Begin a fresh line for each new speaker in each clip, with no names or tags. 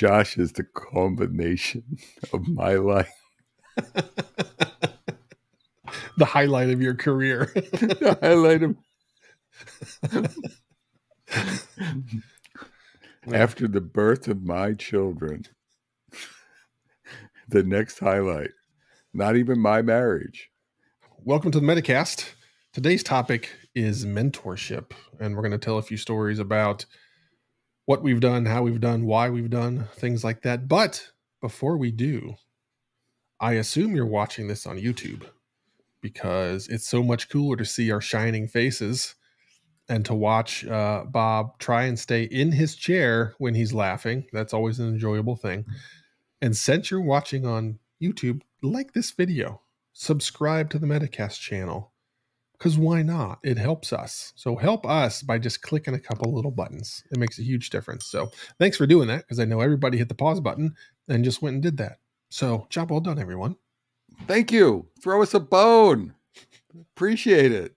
Josh is the combination of my life.
the highlight of your career.
the highlight of after the birth of my children. The next highlight, not even my marriage.
Welcome to the Metacast. Today's topic is mentorship, and we're going to tell a few stories about what we've done, how we've done, why we've done, things like that. But before we do, I assume you're watching this on YouTube because it's so much cooler to see our shining faces and to watch uh, Bob try and stay in his chair when he's laughing. That's always an enjoyable thing. And since you're watching on YouTube, like this video, subscribe to the Metacast channel because why not? It helps us. So help us by just clicking a couple little buttons. It makes a huge difference. So thanks for doing that because I know everybody hit the pause button and just went and did that. So job well done, everyone.
Thank you. Throw us a bone. Appreciate it.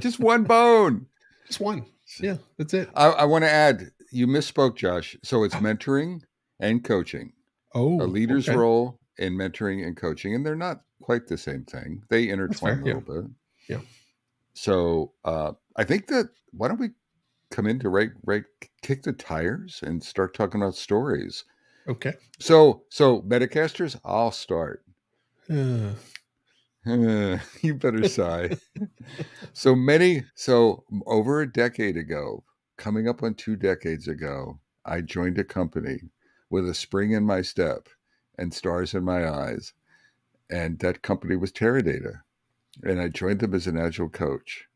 Just one bone.
Just one. Yeah, that's it.
I, I want to add, you misspoke, Josh. So it's mentoring and coaching.
Oh,
a leader's
okay.
role in mentoring and coaching, and they're not quite the same thing. They intertwine a little bit.
Yeah.
So uh, I think that why don't we come in to right right kick the tires and start talking about stories.
Okay.
So so Metacasters, I'll start.
Uh,
you better sigh. so many so over a decade ago, coming up on two decades ago, I joined a company with a spring in my step and stars in my eyes. And that company was Teradata. And I joined them as an agile coach.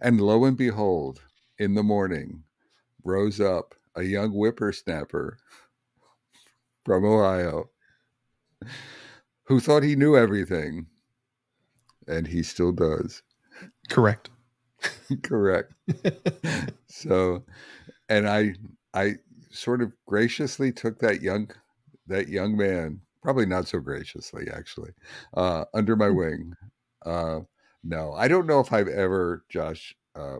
And lo and behold, in the morning, rose up a young whippersnapper from Ohio who thought he knew everything. And he still does.
correct.
Correct. so and I I sort of graciously took that young that young man, probably not so graciously actually, uh, under my wing. Uh, no, I don't know if I've ever, Josh. Uh,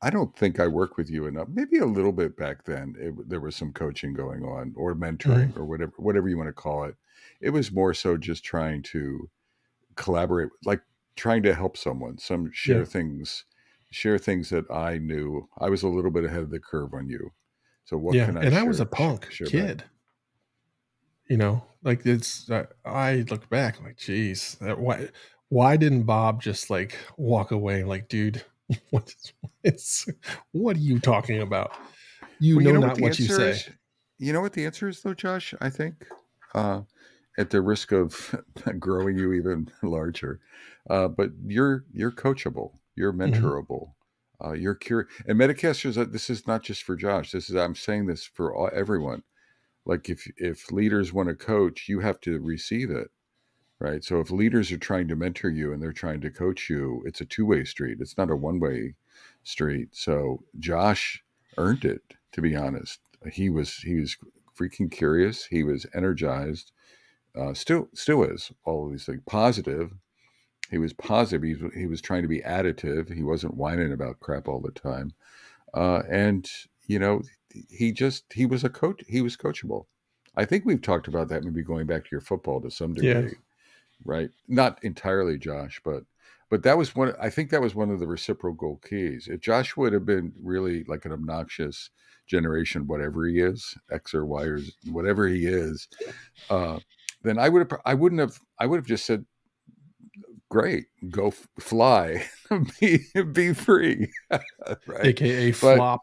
I don't think I worked with you enough. Maybe a little bit back then. It, there was some coaching going on, or mentoring, or whatever, whatever you want to call it. It was more so just trying to collaborate, like trying to help someone, some share
Yeah.
things, share things that I knew. I was a little bit ahead of the curve on you. So what
yeah,
can I?
and I was a punk
share back?
kid. You know, like it's. I, I look back like, geez, that, why? Why didn't Bob just like walk away? Like, dude, what is, what are you talking about? You
Well,
know,
what
not what, you say.
is? You know what the answer is, though, Josh. I think, uh, at the risk of growing you even larger, uh, but you're you're coachable, you're
Mm-hmm.
mentorable, uh, you're curious. And Metacasters, this is not just for Josh. This is I'm saying this for all, everyone. Like if if leaders want to coach, you have to receive it, right? So if leaders are trying to mentor you and they're trying to coach you, it's a two way street. It's not a one way street. So Josh earned it, to be honest. He was he was freaking curious. He was energized. Uh, still still is all of these things. Positive. He was positive. He, was- he was trying to be additive. He wasn't whining about crap all the time. Uh, and you know, he just he was a coach. He was coachable. I think we've talked about that. Maybe going back to your football to some degree,
Yeah.
Right? Not entirely, Josh, but but that was one. I think that was one of the reciprocal keys. If Josh would have been really like an obnoxious generation, whatever he is, X or Y or whatever he is, uh, then I would have. I wouldn't have. I would have just said, "Great, go f- fly, be be free." right,
AKA
But-
flop.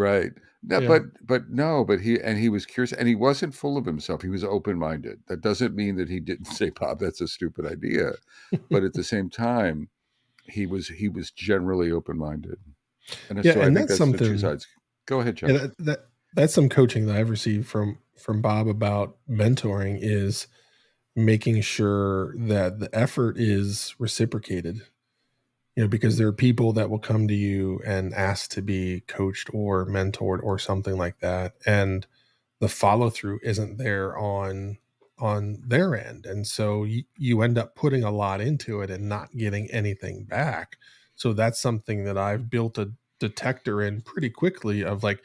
Right. No,
Yeah.
but but no, but he and he was curious, and he wasn't full of himself. He was open minded. That doesn't mean that he didn't say, "Bob, that's a stupid idea," but at the same time, he was he was generally open minded. And
Yeah,
so I
and
think
that's
that's, the two
something-
sides. Go ahead, John.
Yeah, that, that that's some coaching that I've received from from Bob about mentoring is making sure that the effort is reciprocated. You know, because there are people that will come to you and ask to be coached or mentored or something like that, and the follow through isn't there on on their end, and so you, you end up putting a lot into it and not getting anything back. So that's something that I've built a detector in pretty quickly of like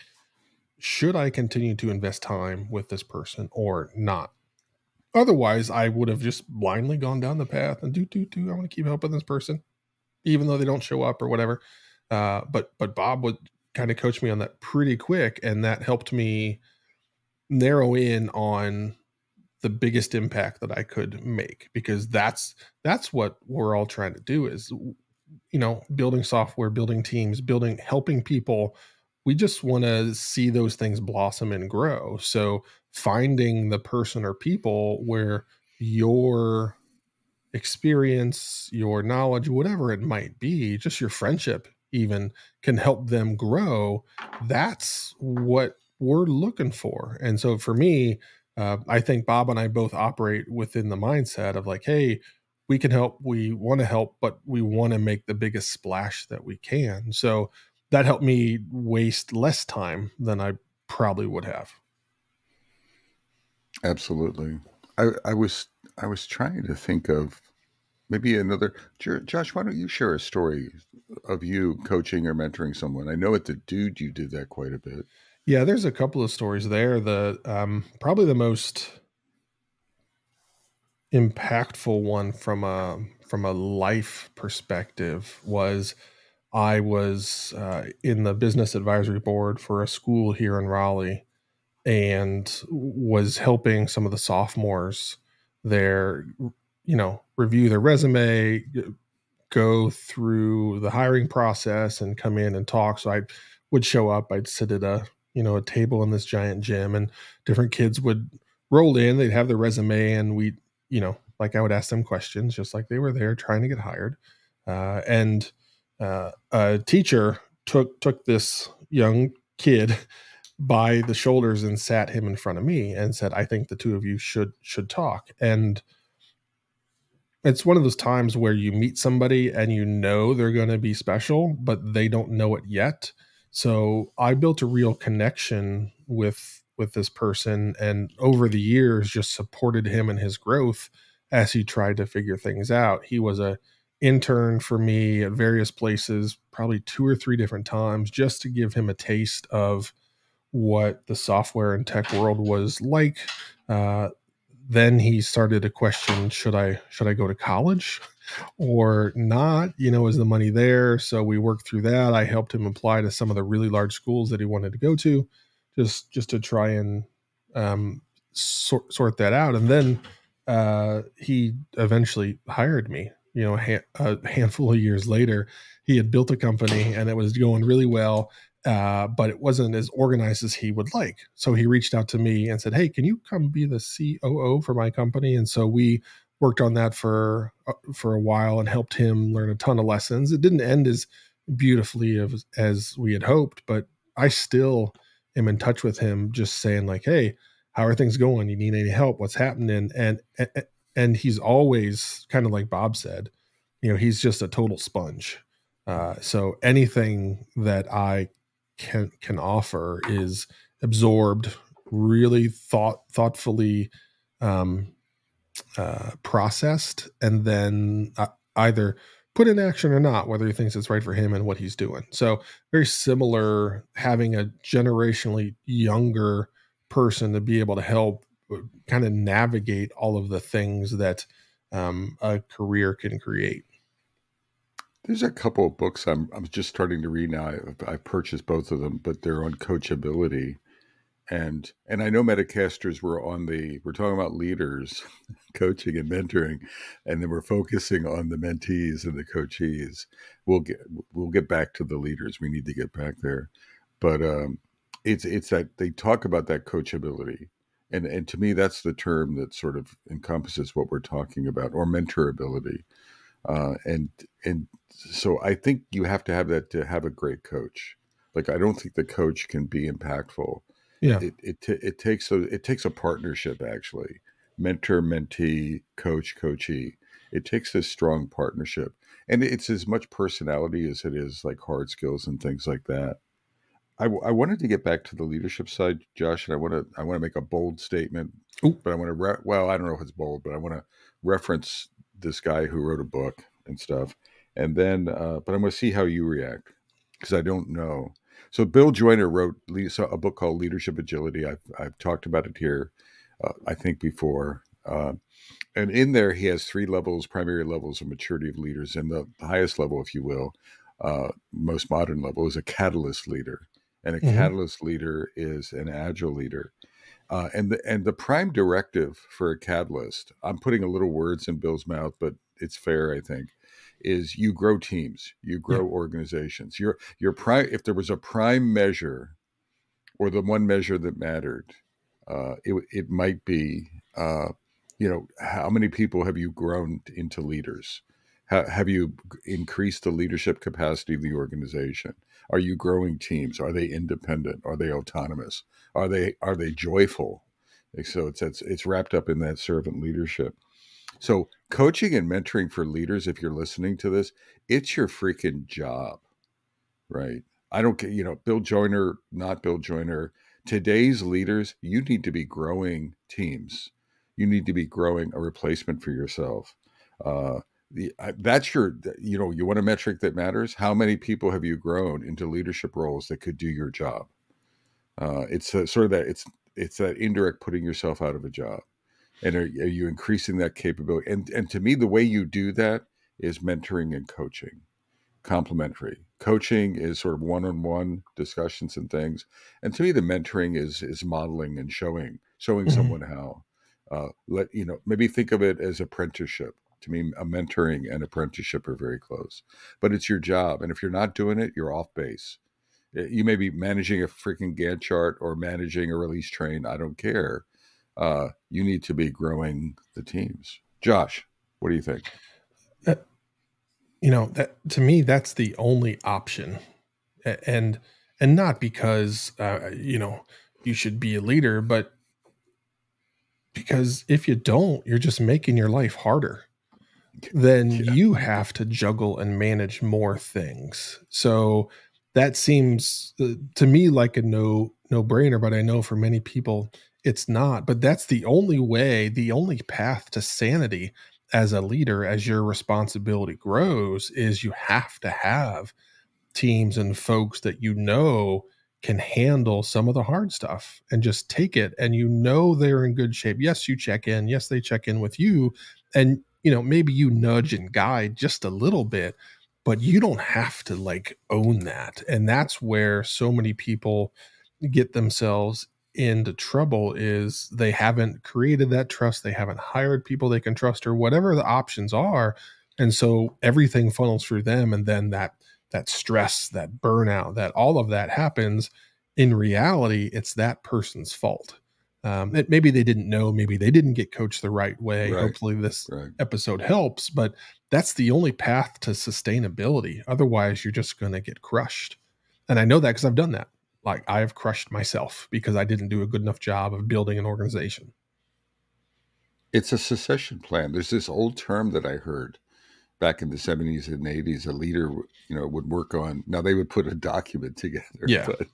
should I continue to invest time with this person or not? Otherwise, I would have just blindly gone down the path and do do do. I want to keep helping this person, even though they don't show up or whatever. Uh, but but Bob would kind of coach me on that pretty quick, and that helped me narrow in on the biggest impact that I could make because that's that's what we're all trying to do is you know building software building teams building helping people we just want to see those things blossom and grow so finding the person or people where your experience your knowledge whatever it might be just your friendship even can help them grow that's what we're looking for and so for me uh, I think Bob and I both operate within the mindset of like, hey, we can help, we want to help, but we want to make the biggest splash that we can. So that helped me waste less time than I probably would have.
Absolutely. I, I was I was trying to think of maybe another Josh. Why don't you share a story of you coaching or mentoring someone? I know at the Dude you did that quite a bit.
Yeah, there's a couple of stories there. The um, probably the most impactful one from a from a life perspective was I was uh, in the business advisory board for a school here in Raleigh and was helping some of the sophomores there, you know, review their resume, go through the hiring process, and come in and talk. So I would show up. I'd sit at a you know a table in this giant gym and different kids would roll in they'd have their resume and we you know like i would ask them questions just like they were there trying to get hired uh, and uh, a teacher took took this young kid by the shoulders and sat him in front of me and said i think the two of you should should talk and it's one of those times where you meet somebody and you know they're going to be special but they don't know it yet so I built a real connection with with this person and over the years just supported him in his growth as he tried to figure things out. He was a intern for me at various places, probably two or three different times, just to give him a taste of what the software and tech world was like. Uh, then he started to question: Should I should I go to college? or not you know is the money there so we worked through that i helped him apply to some of the really large schools that he wanted to go to just just to try and um, sort, sort that out and then uh, he eventually hired me you know ha- a, handful of years later he had built a company and it was going really well uh, but it wasn't as organized as he would like so he reached out to me and said hey can you come be the coo for my company and so we worked on that for uh, for a while and helped him learn a ton of lessons. It didn't end as beautifully as, as we had hoped, but I still am in touch with him, just saying like, "Hey, how are things going? You need any help? What's happening?" And and, and he's always kind of like Bob said, you know, he's just a total sponge. Uh, so anything that I can can offer is absorbed really thought thoughtfully um, uh, processed and then uh, either put in action or not, whether he thinks it's right for him and what he's doing. So, very similar having a generationally younger person to be able to help uh, kind of navigate all of the things that um, a career can create.
There's a couple of books I'm I'm just starting to read now. I, I purchased both of them, but they're on coachability and and I know Metacasters were on the we're talking about leaders, coaching and mentoring, and then we're focusing on the mentees and the coachees. We'll get we'll get back to the leaders. We need to get back there, but um, it's it's that they talk about that coachability, and and to me that's the term that sort of encompasses what we're talking about, or mentorability, uh, and and so I think you have to have that to have a great coach. Like I don't think the coach can be impactful.
Yeah.
It it, t- it takes a it takes a partnership actually. Mentor mentee coach coachee. It takes this strong partnership. And it's as much personality as it is like hard skills and things like that. I, I wanted to get back to the leadership side josh and i want to i want to make a bold statement Ooh. but i want to re- well i don't know if it's bold but i want to reference this guy who wrote a book and stuff and then uh, but i'm going to see how you react because i don't know So Bill Joiner wrote a book called Leadership Agility. I've, I've talked about it here, uh, I think before. Uh, and in there, he has three levels, primary levels of maturity of leaders. And the highest level, if you will, uh, most modern level, is a catalyst leader. And a mm-hmm. catalyst leader is an agile leader. Uh, and the and the prime directive for a catalyst, I'm putting a little words in Bill's mouth, but it's fair, I think, is you grow teams, you grow yeah. organizations. Your your prime if there was a prime measure, or the one measure that mattered, uh, it it might be uh, you know how many people have you grown into leaders how, have you increased the leadership capacity of the organization are you growing teams? Are they independent? Are they autonomous? Are they are they joyful? So it's it's, it's wrapped up in that servant leadership. So coaching and mentoring for leaders if you're listening to this it's your freaking job right? I don't you know bill joiner not bill joiner today's leaders you need to be growing teams. You need to be growing a replacement for yourself. Uh, the, that's your, you know, you want a metric that matters. How many people have you grown into leadership roles that could do your job? Uh, it's a, sort of that. It's it's that indirect putting yourself out of a job, and are, are you increasing that capability? And and to me, the way you do that is mentoring and coaching, complementary. Coaching is sort of one-on-one discussions and things, and to me, the mentoring is is modeling and showing showing mm-hmm. someone how uh, let you know maybe think of it as apprenticeship to me a mentoring and apprenticeship are very close but it's your job and if you're not doing it you're off base. Eh, you may be managing a freaking gantt chart or managing a release train i don't care uh, you need to be growing the teams. Josh what do you think?
Uh, you know that to me that's the only option and and not because uh, you know you should be a leader but because if you don't, you're just making your life harder. Then yeah. you have to juggle and manage more things. So that seems uh, to me like a no no brainer, but I know for many people it's not. But that's the only way, the only path to sanity as a leader, as your responsibility grows, is you have to have teams and folks that you know can handle some of the hard stuff and just take it and you know they're in good shape yes you check in yes they check in with you and you know maybe you nudge and guide just a little bit but you don't have to like own that and that's where so many people get themselves into trouble is they haven't created that trust they haven't hired people they can trust or whatever the options are and so everything funnels through them and then that that stress, that burnout, that all of that happens, in reality, it's that person's fault. Um, it, maybe they didn't know, maybe they didn't get coached the right way. Right. Hopefully, this right. episode helps, but that's the only path to sustainability. Otherwise, you're just going to get crushed. And I know that because I've done that. Like, I've crushed myself because I didn't do a good enough job of building an organization.
It's a secession plan. There's this old term that I heard back in the 70s and 80s a leader you know would work on now they would put a document together
yeah.
but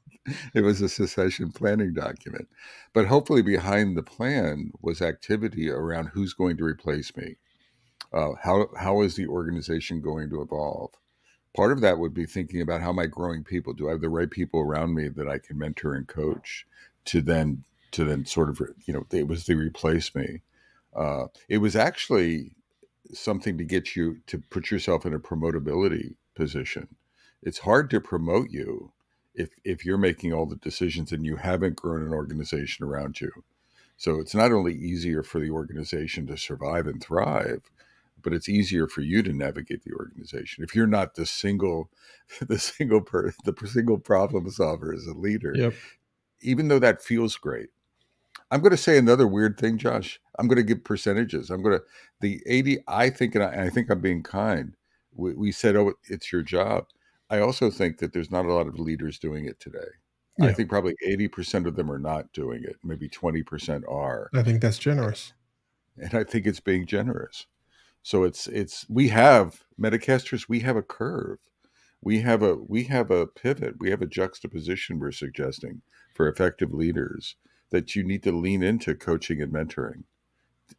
it was a secession planning document. But hopefully behind the plan was activity around who's going to replace me uh, how how is the organization going to evolve? Part of that would be thinking about how am i growing people? Do i have the right people around me that i can mentor and coach to then to then sort of you know it was to replace me. Uh, it was actually something to get you to put yourself in a promotability position. It's hard to promote you if if you're making all the decisions and you haven't grown an organization around you. So it's not only easier for the organization to survive and thrive, but it's easier for you to navigate the organization if you're not the single the single per the single problem solver as a leader.
Yep.
Even though that feels great, I'm going to say another weird thing, Josh. I'm going to give percentages. I'm going to the 80. I think, and I, and I think I'm being kind. We, we, said, "Oh, it's your job." I also think that there's not a lot of leaders doing it today. Yeah. I think probably 80 percent of them are not doing it. Maybe 20 percent are.
I think that's generous,
and I think it's being generous. So it's it's we have Metacasters. We have a curve. We have a we have a pivot. We have a juxtaposition. We're suggesting for effective leaders that you need to lean into coaching and mentoring.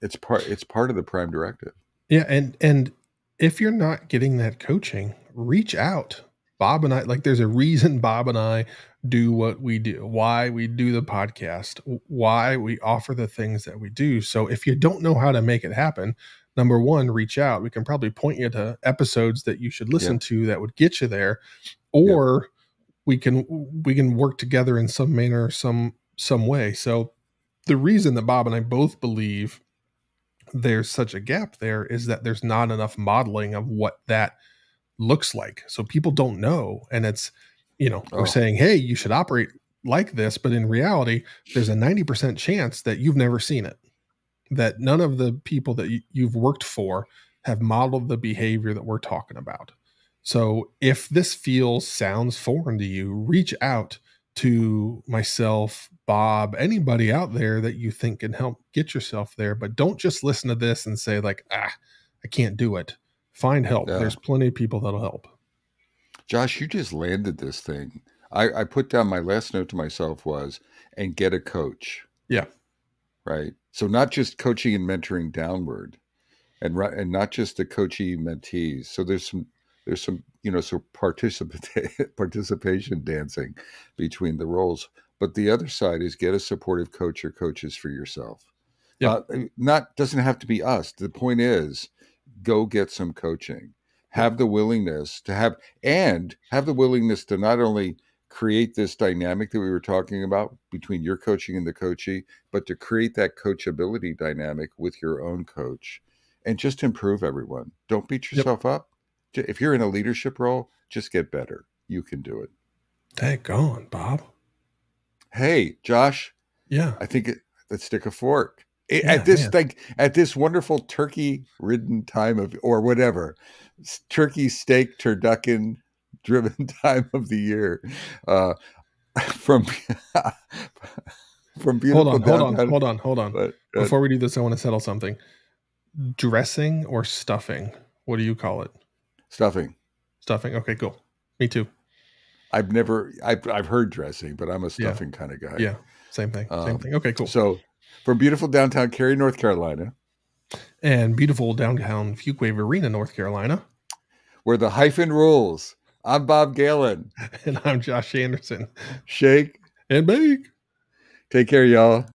It's part it's part of the prime directive.
Yeah, and and if you're not getting that coaching, reach out. Bob and I like there's a reason Bob and I do what we do, why we do the podcast, why we offer the things that we do. So if you don't know how to make it happen, number one, reach out. We can probably point you to episodes that you should listen to that would get you there, or we can we can work together in some manner, some some way. So the reason that Bob and I both believe there's such a gap there is that there's not enough modeling of what that looks like. So people don't know. And it's, you know, oh. we're saying, hey, you should operate like this. But in reality, there's a 90% chance that you've never seen it, that none of the people that you've worked for have modeled the behavior that we're talking about. So if this feels, sounds foreign to you, reach out to myself, Bob, anybody out there that you think can help get yourself there. But don't just listen to this and say, like, ah, I can't do it. Find help. Yeah. There's plenty of people that'll help.
Josh, you just landed this thing. I, I put down my last note to myself was, and get a coach.
Yeah.
Right. So not just coaching and mentoring downward, and and not just the coachee mentees. So there's some there's some you know so participate participation dancing between the roles but the other side is get a supportive coach or coaches for yourself. Yeah. Uh, not doesn't have to be us. The point is go get some coaching. Have the willingness to have and have the willingness to not only create this dynamic that we were talking about between your coaching and the coachee but to create that coachability dynamic with your own coach and just improve everyone. Don't beat yourself yep. up if you're in a leadership role, just get better. You can do it.
Thank God, Bob.
Hey, Josh.
Yeah.
I think it, let's stick a fork. Yeah, at this like at this wonderful turkey ridden time of or whatever turkey steak turducken driven time of the year uh from
from beautiful hold on hold on hold on hold on but, uh, before we do this i want to settle something dressing or stuffing what do you call it
Stuffing.
Stuffing. Okay, cool. Me too.
I've never I've I've heard dressing, but I'm a stuffing
yeah.
kind of guy.
Yeah. Same thing. Um, same thing. Okay, cool.
So from beautiful downtown Cary, North Carolina.
And beautiful downtown Fuquay Varina, North Carolina.
Where the hyphen rules. I'm Bob Galen.
And I'm Josh Anderson.
Shake
and bake.
Take care, y'all.